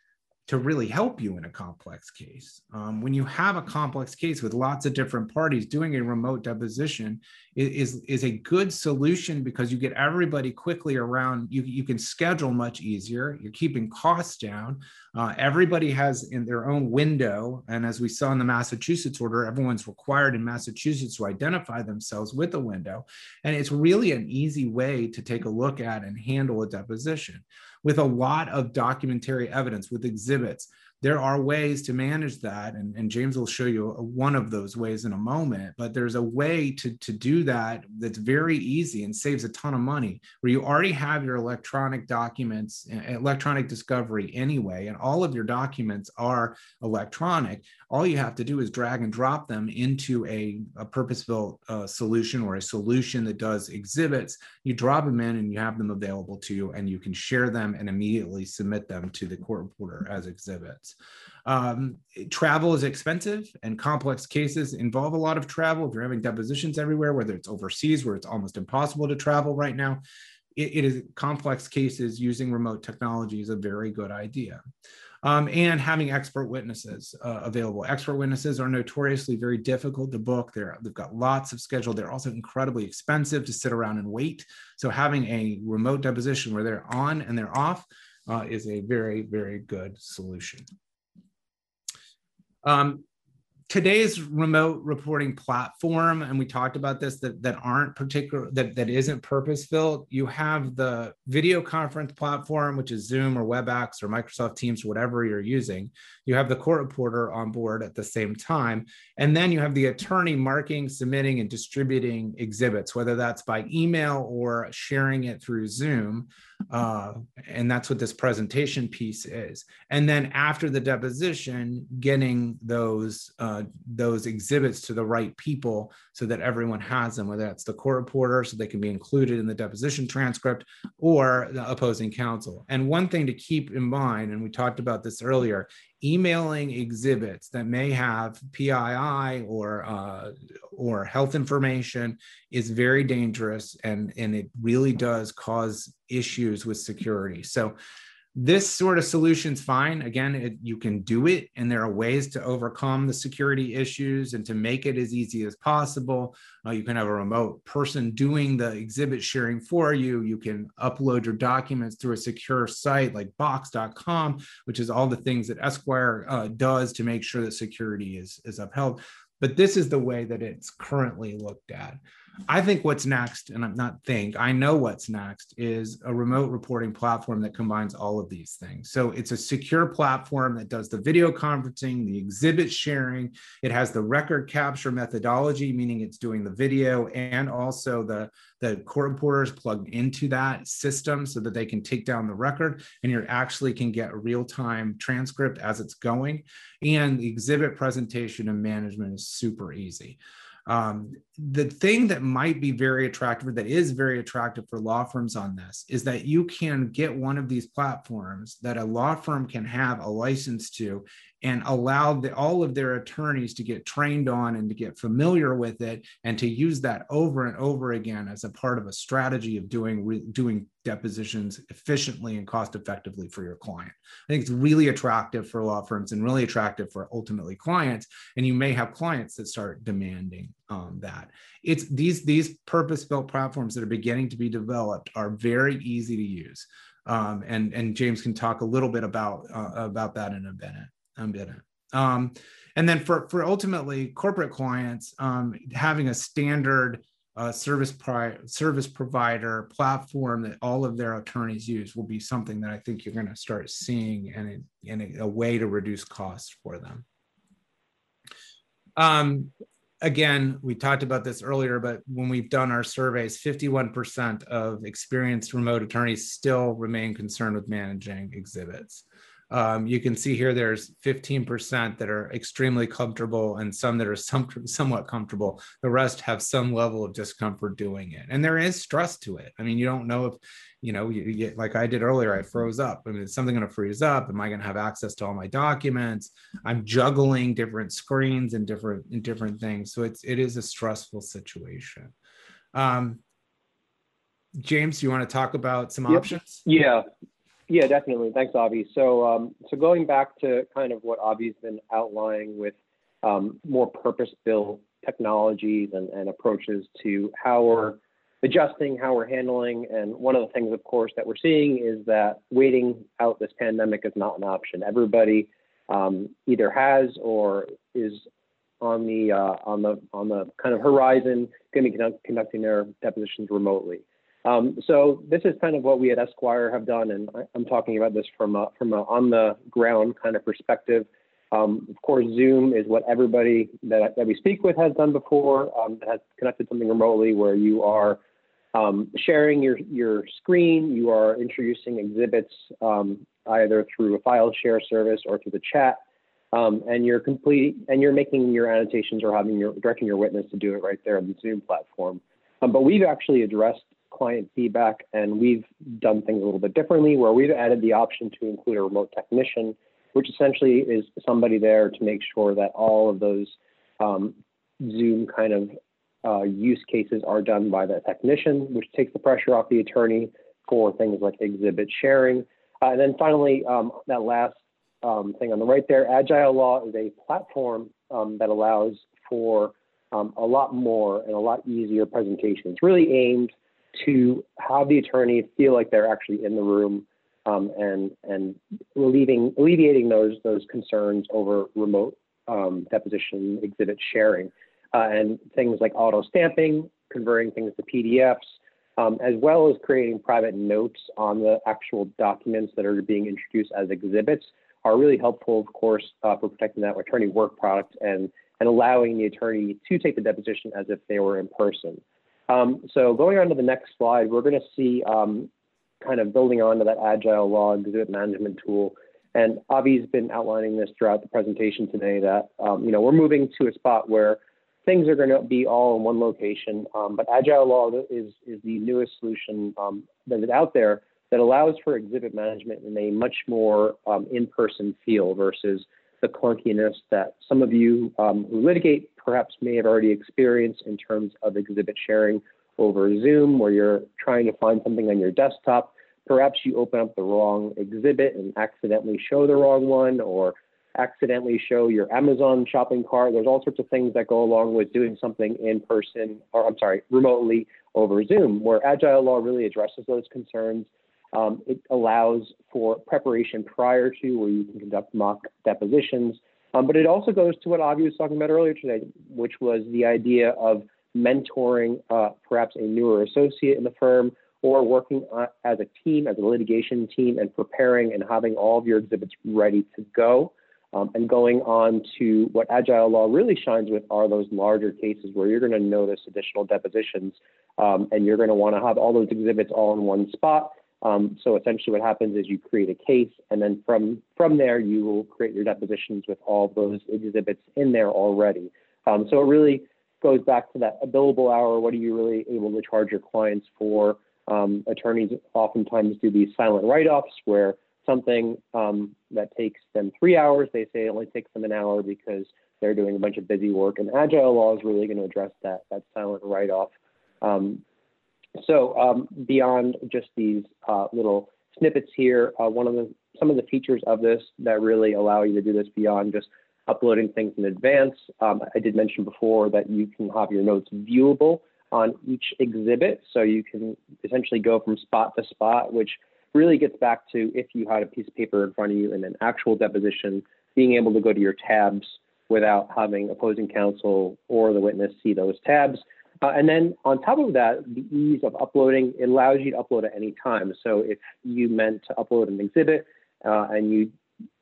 to really help you in a complex case. Um, when you have a complex case with lots of different parties, doing a remote deposition is, is a good solution because you get everybody quickly around. You, you can schedule much easier. You're keeping costs down. Uh, everybody has in their own window. And as we saw in the Massachusetts order, everyone's required in Massachusetts to identify themselves with a window. And it's really an easy way to take a look at and handle a deposition with a lot of documentary evidence, with exhibits. There are ways to manage that, and, and James will show you uh, one of those ways in a moment. But there's a way to, to do that that's very easy and saves a ton of money, where you already have your electronic documents, electronic discovery anyway, and all of your documents are electronic. All you have to do is drag and drop them into a, a purpose-built uh, solution or a solution that does exhibits. You drop them in and you have them available to you, and you can share them and immediately submit them to the court reporter as exhibits. Um, travel is expensive and complex cases involve a lot of travel. If you're having depositions everywhere, whether it's overseas where it's almost impossible to travel right now, it, it is complex cases using remote technology is a very good idea. Um, and having expert witnesses uh, available. Expert witnesses are notoriously very difficult to book. They're, they've got lots of schedule. They're also incredibly expensive to sit around and wait. So having a remote deposition where they're on and they're off uh, is a very, very good solution. Um, today's remote reporting platform and we talked about this that, that aren't particular that, that isn't purpose built you have the video conference platform which is zoom or webex or microsoft teams whatever you're using. You have the court reporter on board at the same time and then you have the attorney marking submitting and distributing exhibits whether that's by email or sharing it through zoom uh, and that's what this presentation piece is. And then after the deposition getting those uh, those exhibits to the right people so that everyone has them whether that's the court reporter so they can be included in the deposition transcript or the opposing counsel. And one thing to keep in mind and we talked about this earlier emailing exhibits that may have PII or uh, or health information is very dangerous and and it really does cause issues with security. So this sort of solution's fine. Again, it, you can do it, and there are ways to overcome the security issues and to make it as easy as possible. Uh, you can have a remote person doing the exhibit sharing for you. You can upload your documents through a secure site like box.com, which is all the things that Esquire uh, does to make sure that security is, is upheld. But this is the way that it's currently looked at. I think what's next, and I'm not think, I know what's next is a remote reporting platform that combines all of these things. So it's a secure platform that does the video conferencing, the exhibit sharing. It has the record capture methodology, meaning it's doing the video and also the, the court reporters plugged into that system so that they can take down the record and you actually can get a real-time transcript as it's going. And the exhibit presentation and management is super easy. Um, the thing that might be very attractive, or that is very attractive for law firms on this, is that you can get one of these platforms that a law firm can have a license to and allow the, all of their attorneys to get trained on and to get familiar with it and to use that over and over again as a part of a strategy of doing doing depositions efficiently and cost effectively for your client. I think it's really attractive for law firms and really attractive for ultimately clients. And you may have clients that start demanding um, that. It's these these purpose built platforms that are beginning to be developed are very easy to use. Um, and and James can talk a little bit about uh, about that in a minute. I'm gonna. Um, and then for for ultimately corporate clients, um, having a standard uh, service pri- service provider platform that all of their attorneys use will be something that I think you're going to start seeing and a, a, way to reduce costs for them. Um, again, we talked about this earlier, but when we've done our surveys, 51% of experienced remote attorneys still remain concerned with managing exhibits. Um, you can see here there's 15% that are extremely comfortable and some that are some, somewhat comfortable. The rest have some level of discomfort doing it. And there is stress to it. I mean, you don't know if, you know, you, you like I did earlier, I froze up. I mean, is something going to freeze up? Am I going to have access to all my documents? I'm juggling different screens and different, and different things. So it's, it is a stressful situation. Um, James, you want to talk about some yep. options? Yeah. Yeah, definitely. Thanks, Avi. So, um, so going back to kind of what Avi's been outlining with um, more purpose-built technologies and, and approaches to how we're adjusting, how we're handling. And one of the things, of course, that we're seeing is that waiting out this pandemic is not an option. Everybody um, either has or is on the uh, on the on the kind of horizon going to be conduct, conducting their depositions remotely. Um, so this is kind of what we at Esquire have done, and I, am talking about this from a, from a on the ground kind of perspective. Um, of course, Zoom is what everybody that, that we speak with has done before, um, has connected something remotely where you are um, sharing your, your screen, you are introducing exhibits um, either through a file share service or through the chat, um, and you're complete and you're making your annotations or having your directing your witness to do it right there on the Zoom platform. Um, but we've actually addressed client feedback and we've done things a little bit differently where we've added the option to include a remote technician which essentially is somebody there to make sure that all of those um, Zoom kind of uh, use cases are done by the technician, which takes the pressure off the attorney for things like exhibit sharing. Uh, and then finally, um, that last um, thing on the right there, Agile Law is a platform um, that allows for um, a lot more and a lot easier presentation. It's really aimed to have the attorney feel like they're actually in the room um, and and relieving alleviating those those concerns over remote um, deposition exhibit sharing uh, and things like auto stamping, converting things to PDFs, um, as well as creating private notes on the actual documents that are being introduced as exhibits are really helpful, of course, uh, for protecting that attorney work product and and allowing the attorney to take the deposition as if they were in person. Um, so going on to the next slide, we're going to see um, kind of building onto that Agile Law exhibit management tool. And Avi's been outlining this throughout the presentation today that, um, you know, we're moving to a spot where things are going to be all in one location. Um, but Agile Law is, is the newest solution um, that is out there that allows for exhibit management in a much more um, in-person feel versus the clunkiness that some of you um, who litigate perhaps may have already experienced in terms of exhibit sharing over Zoom where you're trying to find something on your desktop. Perhaps you open up the wrong exhibit and accidentally show the wrong one or accidentally show your Amazon shopping cart. There's all sorts of things that go along with doing something in person, or I'm sorry, remotely over Zoom, where Agile Law really addresses those concerns. Um, it allows for preparation prior to where you can conduct mock depositions. Um, but it also goes to what Avi was talking about earlier today, which was the idea of mentoring uh, perhaps a newer associate in the firm or working uh, as a team, as a litigation team, and preparing and having all of your exhibits ready to go. Um, and going on to what Agile Law really shines with are those larger cases where you're going to notice additional depositions um, and you're going to want to have all those exhibits all in one spot. Um, so essentially what happens is you create a case and then from, from there you will create your depositions with all those exhibits in there already. Um, so it really goes back to that billable hour. What are you really able to charge your clients for? Um, attorneys oftentimes do these silent write-offs where something um, that takes them three hours, they say it only takes them an hour because they're doing a bunch of busy work. And Agile Law is really going to address that, that silent write-off. So um, beyond just these uh, little snippets here, uh, one of the some of the features of this that really allow you to do this beyond just uploading things in advance. Um, I did mention before that you can have your notes viewable on each exhibit. So you can essentially go from spot to spot, which really gets back to if you had a piece of paper in front of you in an actual deposition, being able to go to your tabs without having opposing counsel or the witness see those tabs. Uh, and then on top of that, the ease of uploading, it allows you to upload at any time. So if you meant to upload an exhibit uh, and you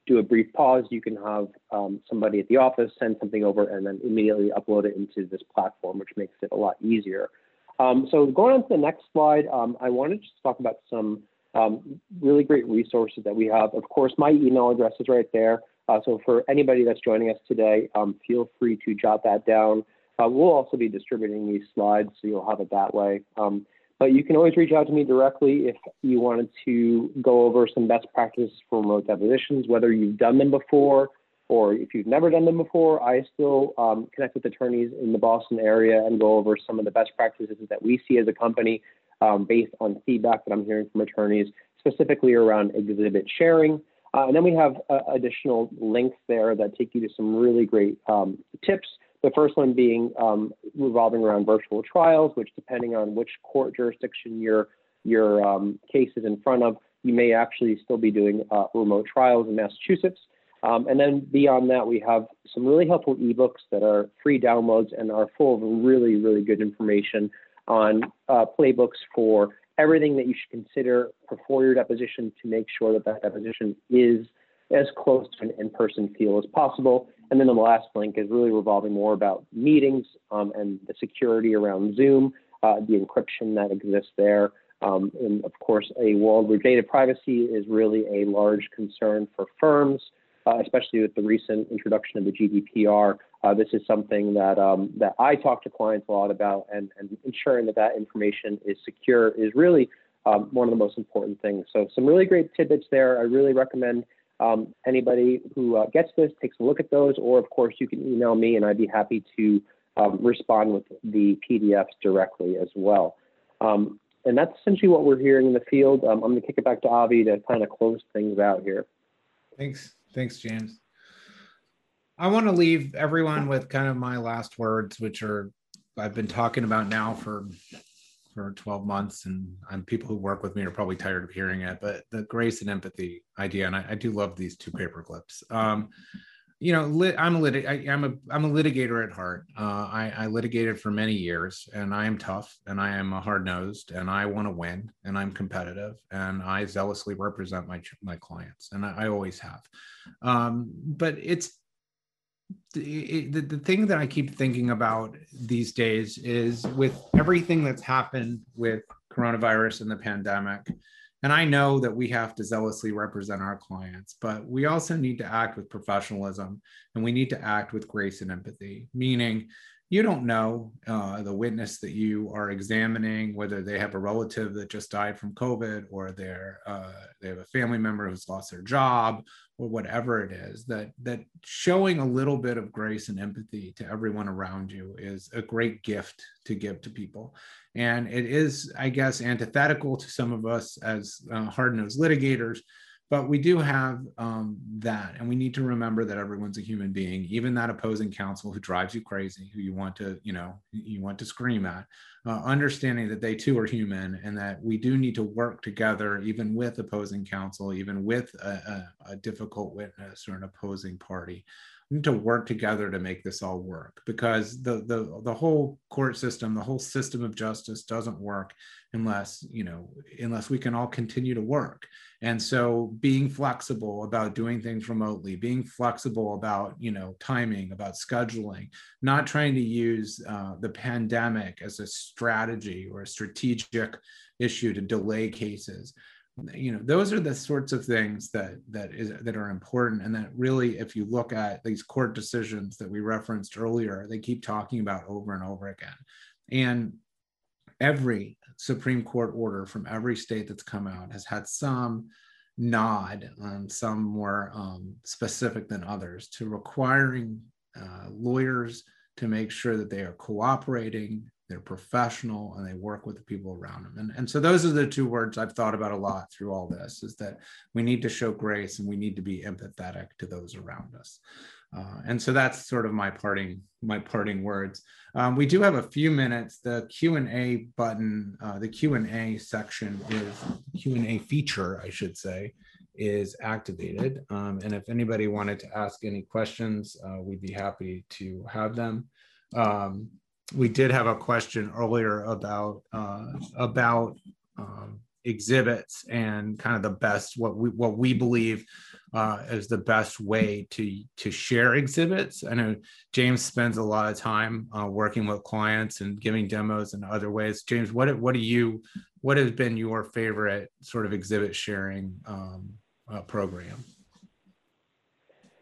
do a brief pause, you can have um, somebody at the office send something over and then immediately upload it into this platform, which makes it a lot easier. Um, so going on to the next slide, um, I wanted to talk about some um, really great resources that we have. Of course, my email address is right there. Uh, so for anybody that's joining us today, um, feel free to jot that down. Uh, we'll also be distributing these slides, so you'll have it that way. Um, but you can always reach out to me directly if you wanted to go over some best practices for remote depositions, whether you've done them before or if you've never done them before. I still um, connect with attorneys in the Boston area and go over some of the best practices that we see as a company um, based on feedback that I'm hearing from attorneys, specifically around exhibit sharing. Uh, and then we have uh, additional links there that take you to some really great um, tips. The first one being um, revolving around virtual trials, which depending on which court jurisdiction your, your um, case is in front of, you may actually still be doing uh, remote trials in Massachusetts. Um, and then beyond that, we have some really helpful ebooks that are free downloads and are full of really, really good information on uh, playbooks for everything that you should consider before your deposition to make sure that that deposition is as close to an in-person feel as possible. And then the last link is really revolving more about meetings um, and the security around Zoom, uh, the encryption that exists there. Um, and of course, a world where data privacy is really a large concern for firms uh, especially with the recent introduction of the GDPR. Uh, this is something that um, that I talk to clients a lot about, and, and ensuring that that information is secure is really um, one of the most important things. So some really great tidbits there. I really recommend um, anybody who uh, gets this takes a look at those, or of course you can email me, and I'd be happy to um, respond with the PDFs directly as well. Um, and that's essentially what we're hearing in the field. Um, I'm going to kick it back to Avi to kind of close things out here. Thanks. Thanks, James. I want to leave everyone with kind of my last words, which are I've been talking about now for for 12 months, and I'm people who work with me are probably tired of hearing it. But the grace and empathy idea, and I, I do love these two paper clips. Um, you know, lit, I'm a I, am a I'm a litigator at heart. Uh, I, I litigated for many years, and I am tough, and I am a hard nosed, and I want to win, and I'm competitive, and I zealously represent my my clients, and I, I always have. Um, but it's the, the thing that I keep thinking about these days is with everything that's happened with coronavirus and the pandemic and I know that we have to zealously represent our clients, but we also need to act with professionalism and we need to act with grace and empathy, meaning you don't know uh, the witness that you are examining, whether they have a relative that just died from COVID or they're, uh, they have a family member who's lost their job or whatever it is, that, that showing a little bit of grace and empathy to everyone around you is a great gift to give to people. And it is, I guess, antithetical to some of us as uh, hard nosed litigators, but we do have um, that. And we need to remember that everyone's a human being, even that opposing counsel who drives you crazy, who you want to, you know, you want to scream at, uh, understanding that they too are human and that we do need to work together, even with opposing counsel, even with a, a, a difficult witness or an opposing party need to work together to make this all work because the the the whole court system the whole system of justice doesn't work unless you know unless we can all continue to work. And so being flexible about doing things remotely being flexible about you know timing about scheduling not trying to use uh, the pandemic as a strategy or a strategic issue to delay cases you know those are the sorts of things that that is that are important. And that really if you look at these court decisions that we referenced earlier they keep talking about over and over again. And every supreme court order from every state that's come out has had some nod on some more um, specific than others to requiring uh, lawyers to make sure that they are cooperating they're professional and they work with the people around them. And, and so those are the two words i've thought about a lot through all this is that we need to show grace and we need to be empathetic to those around us. Uh, and so that's sort of my parting my parting words. Um, we do have a few minutes. The q&a button uh, the q&a section is q&a feature i should say is activated. Um, and if anybody wanted to ask any questions uh, we'd be happy to have them. Um, we did have a question earlier about uh, about um, exhibits and kind of the best what we what we believe uh, is the best way to to share exhibits. I know James spends a lot of time uh, working with clients and giving demos and other ways. James, what what do you what has been your favorite sort of exhibit sharing um, uh, program?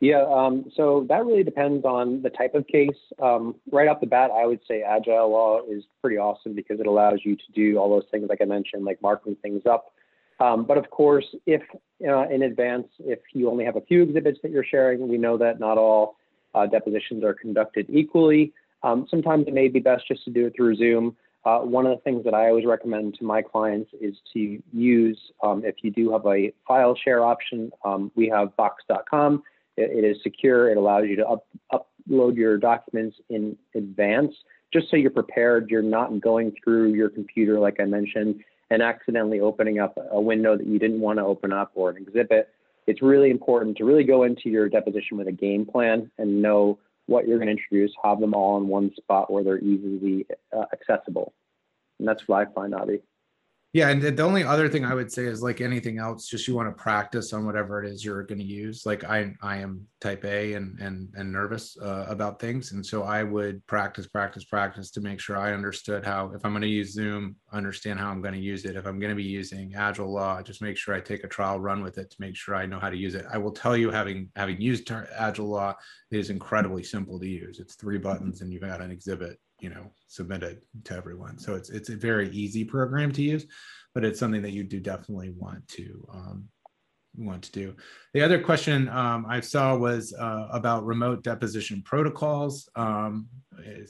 Yeah, um, so that really depends on the type of case. Um, right off the bat, I would say Agile Law is pretty awesome because it allows you to do all those things, like I mentioned, like marking things up. Um, but of course, if uh, in advance, if you only have a few exhibits that you're sharing, we know that not all uh, depositions are conducted equally. Um, sometimes it may be best just to do it through Zoom. Uh, one of the things that I always recommend to my clients is to use, um, if you do have a file share option, um, we have box.com. It, it is secure. It allows you to up, upload your documents in advance, just so you're prepared. You're not going through your computer, like I mentioned, and accidentally opening up a window that you didn't want to open up or an exhibit. It's really important to really go into your deposition with a game plan and know what you're going to introduce, have them all in one spot where they're easily uh, accessible. And that's what I find, Avi. Yeah, and the only other thing I would say is like anything else, just you want to practice on whatever it is you're going to use. Like I, I am type A and and and nervous uh, about things, and so I would practice, practice, practice to make sure I understood how. If I'm going to use Zoom, understand how I'm going to use it. If I'm going to be using Agile Law, just make sure I take a trial run with it to make sure I know how to use it. I will tell you, having having used Agile Law, it is incredibly simple to use. It's three buttons, and you've got an exhibit you know submit it to everyone. So it's it's a very easy program to use but it's something that you do definitely want to um, want to do. The other question um, i saw was uh, about remote deposition protocols. Um,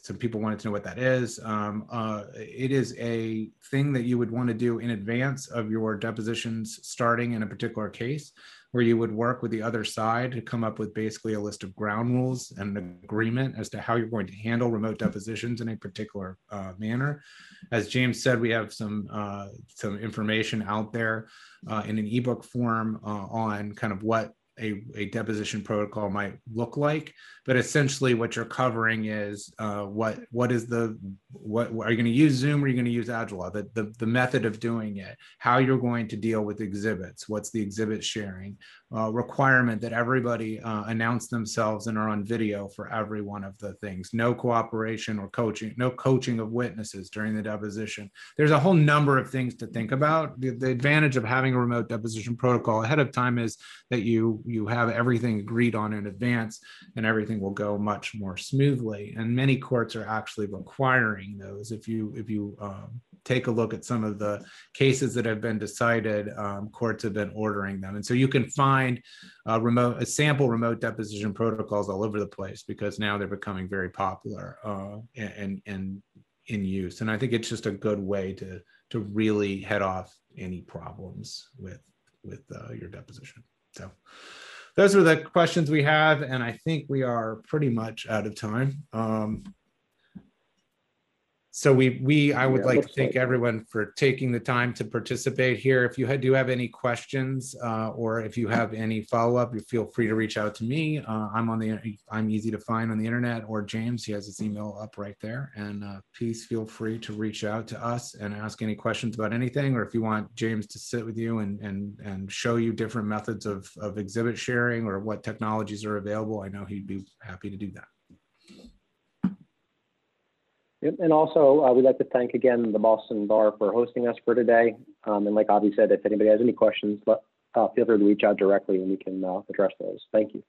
some people wanted to know what that is. Um, uh, it is a thing that you would want to do in advance of your depositions starting in a particular case where you would work with the other side to come up with basically a list of ground rules and an agreement as to how you're going to handle remote depositions in a particular uh, manner. As James said, we have some uh, some information out there uh, in an ebook form uh, on kind of what a, a deposition protocol might look like but essentially what you're covering is uh, what what is the what are you going to use zoom or are you going to use agile? The, the the method of doing it how you're going to deal with exhibits what's the exhibit sharing uh, requirement that everybody uh, announce themselves and are on video for every one of the things. No cooperation or coaching no coaching of witnesses during the deposition. There's a whole number of things to think about. The, the advantage of having a remote deposition protocol ahead of time is that you you have everything agreed on in advance and everything will go much more smoothly. And many courts are actually requiring those. If you if you um, take a look at some of the cases that have been decided um, courts have been ordering them. And so you can find uh, remote a sample remote deposition protocols all over the place because now they're becoming very popular uh, and and in use. And i think it's just a good way to to really head off any problems with with uh, your deposition. So those are the questions we have, and I think we are pretty much out of time. Um, so we we I would Yeah, like to thank like- everyone for taking the time to participate here. If you had- do have any questions uh, or if you have any follow up, you feel free to reach out to me. Uh, I'm on the I'm easy to find on the internet or James. He has his email up right there. And uh, please feel free to reach out to us and ask any questions about anything. Or if you want James to sit with you and and and show you different methods of of exhibit sharing or what technologies are available, I know he'd be happy to do that. And also, uh, we'd like to thank again the Boston Bar for hosting us for today. Um, and like Avi said, if anybody has any questions, let, uh, feel free to reach out directly and we can uh, address those. Thank you.